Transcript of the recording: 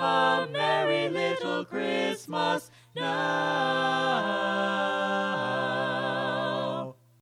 a merry little Christmas now.